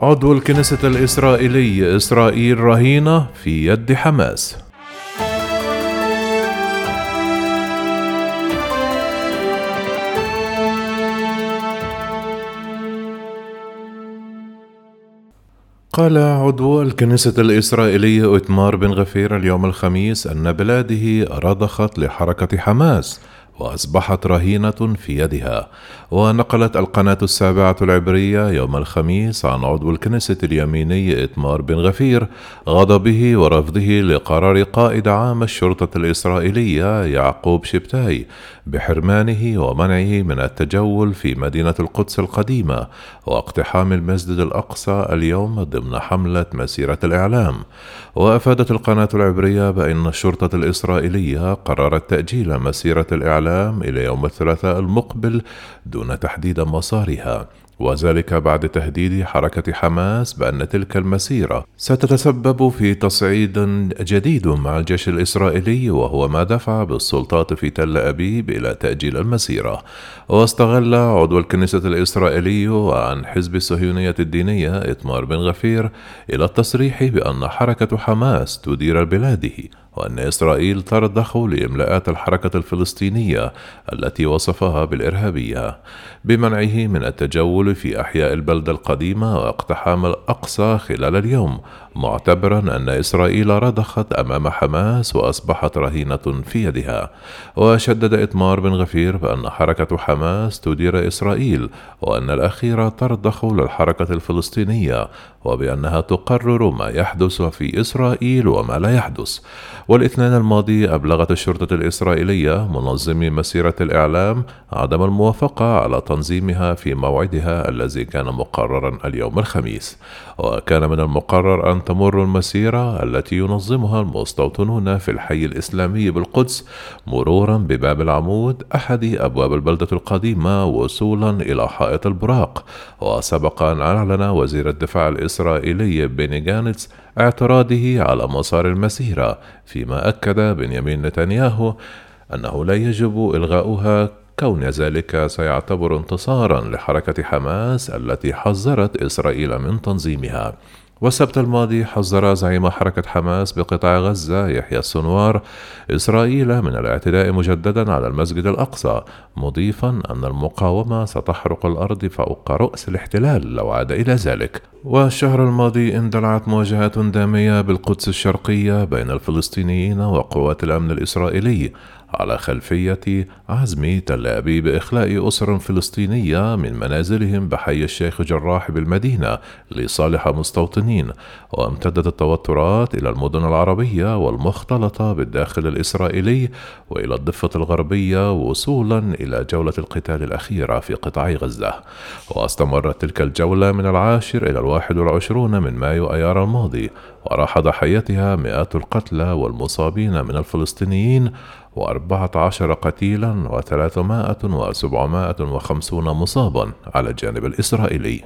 عضو الكنيسة الإسرائيلي إسرائيل رهينة في يد حماس. قال عضو الكنيسة الإسرائيلية إتمار بن غفير اليوم الخميس أن بلاده رضخت لحركة حماس. وأصبحت رهينة في يدها. ونقلت القناة السابعة العبرية يوم الخميس عن عضو الكنيسة اليميني إتمار بن غفير غضبه ورفضه لقرار قائد عام الشرطة الإسرائيلية يعقوب شبتاي بحرمانه ومنعه من التجول في مدينة القدس القديمة واقتحام المسجد الأقصى اليوم ضمن حملة مسيرة الإعلام. وأفادت القناة العبرية بأن الشرطة الإسرائيلية قررت تأجيل مسيرة الإعلام إلى يوم الثلاثاء المقبل دون تحديد مسارها وذلك بعد تهديد حركة حماس بأن تلك المسيرة ستتسبب في تصعيد جديد مع الجيش الإسرائيلي وهو ما دفع بالسلطات في تل أبيب إلى تأجيل المسيرة. واستغل عضو الكنيسة الإسرائيلي عن حزب الصهيونية الدينية إتمار بن غفير إلى التصريح بأن حركة حماس تدير بلاده. وأن إسرائيل ترضخ لإملاءات الحركة الفلسطينية التي وصفها بالإرهابية بمنعه من التجول في أحياء البلدة القديمة واقتحام الأقصى خلال اليوم معتبرا أن إسرائيل رضخت أمام حماس وأصبحت رهينة في يدها. وشدد إتمار بن غفير بأن حركة حماس تدير إسرائيل وأن الأخيرة ترضخ للحركة الفلسطينية وبأنها تقرر ما يحدث في إسرائيل وما لا يحدث. والاثنين الماضي أبلغت الشرطة الإسرائيلية منظمي مسيرة الإعلام عدم الموافقة على تنظيمها في موعدها الذي كان مقررا اليوم الخميس. وكان من المقرر أن تمر المسيرة التي ينظمها المستوطنون في الحي الإسلامي بالقدس مرورا بباب العمود أحد أبواب البلدة القديمة وصولا إلى حائط البراق. وسبق أن أعلن وزير الدفاع الإسرائيلي بيني جانتس اعتراضه على مسار المسيرة فيما أكد بنيامين نتنياهو أنه لا يجب إلغاؤها كون ذلك سيعتبر انتصارا لحركة حماس التي حذرت إسرائيل من تنظيمها. والسبت الماضي حذر زعيم حركة حماس بقطاع غزة يحيى السنوار. إسرائيل من الاعتداء مجددا على المسجد الأقصى مضيفا أن المقاومة ستحرق الأرض فوق رؤس الاحتلال لو عاد إلى ذلك. والشهر الماضي اندلعت مواجهات دامية بالقدس الشرقية بين الفلسطينيين وقوات الأمن الإسرائيلي. على خلفية عزم تل أبيب بإخلاء أسر فلسطينية من منازلهم بحي الشيخ جراح بالمدينة لصالح مستوطنين وامتدت التوترات إلى المدن العربية والمختلطة بالداخل الإسرائيلي وإلى الضفة الغربية وصولا إلى جولة القتال الأخيرة في قطاع غزة. واستمرت تلك الجولة من العاشر إلى الواحد والعشرون من مايو أيار الماضي وراح ضحيتها مئات القتلى والمصابين من الفلسطينيين وأربعة عشر قتيلا وثلاثمائة وسبعمائة وخمسون مصابا على الجانب الإسرائيلي.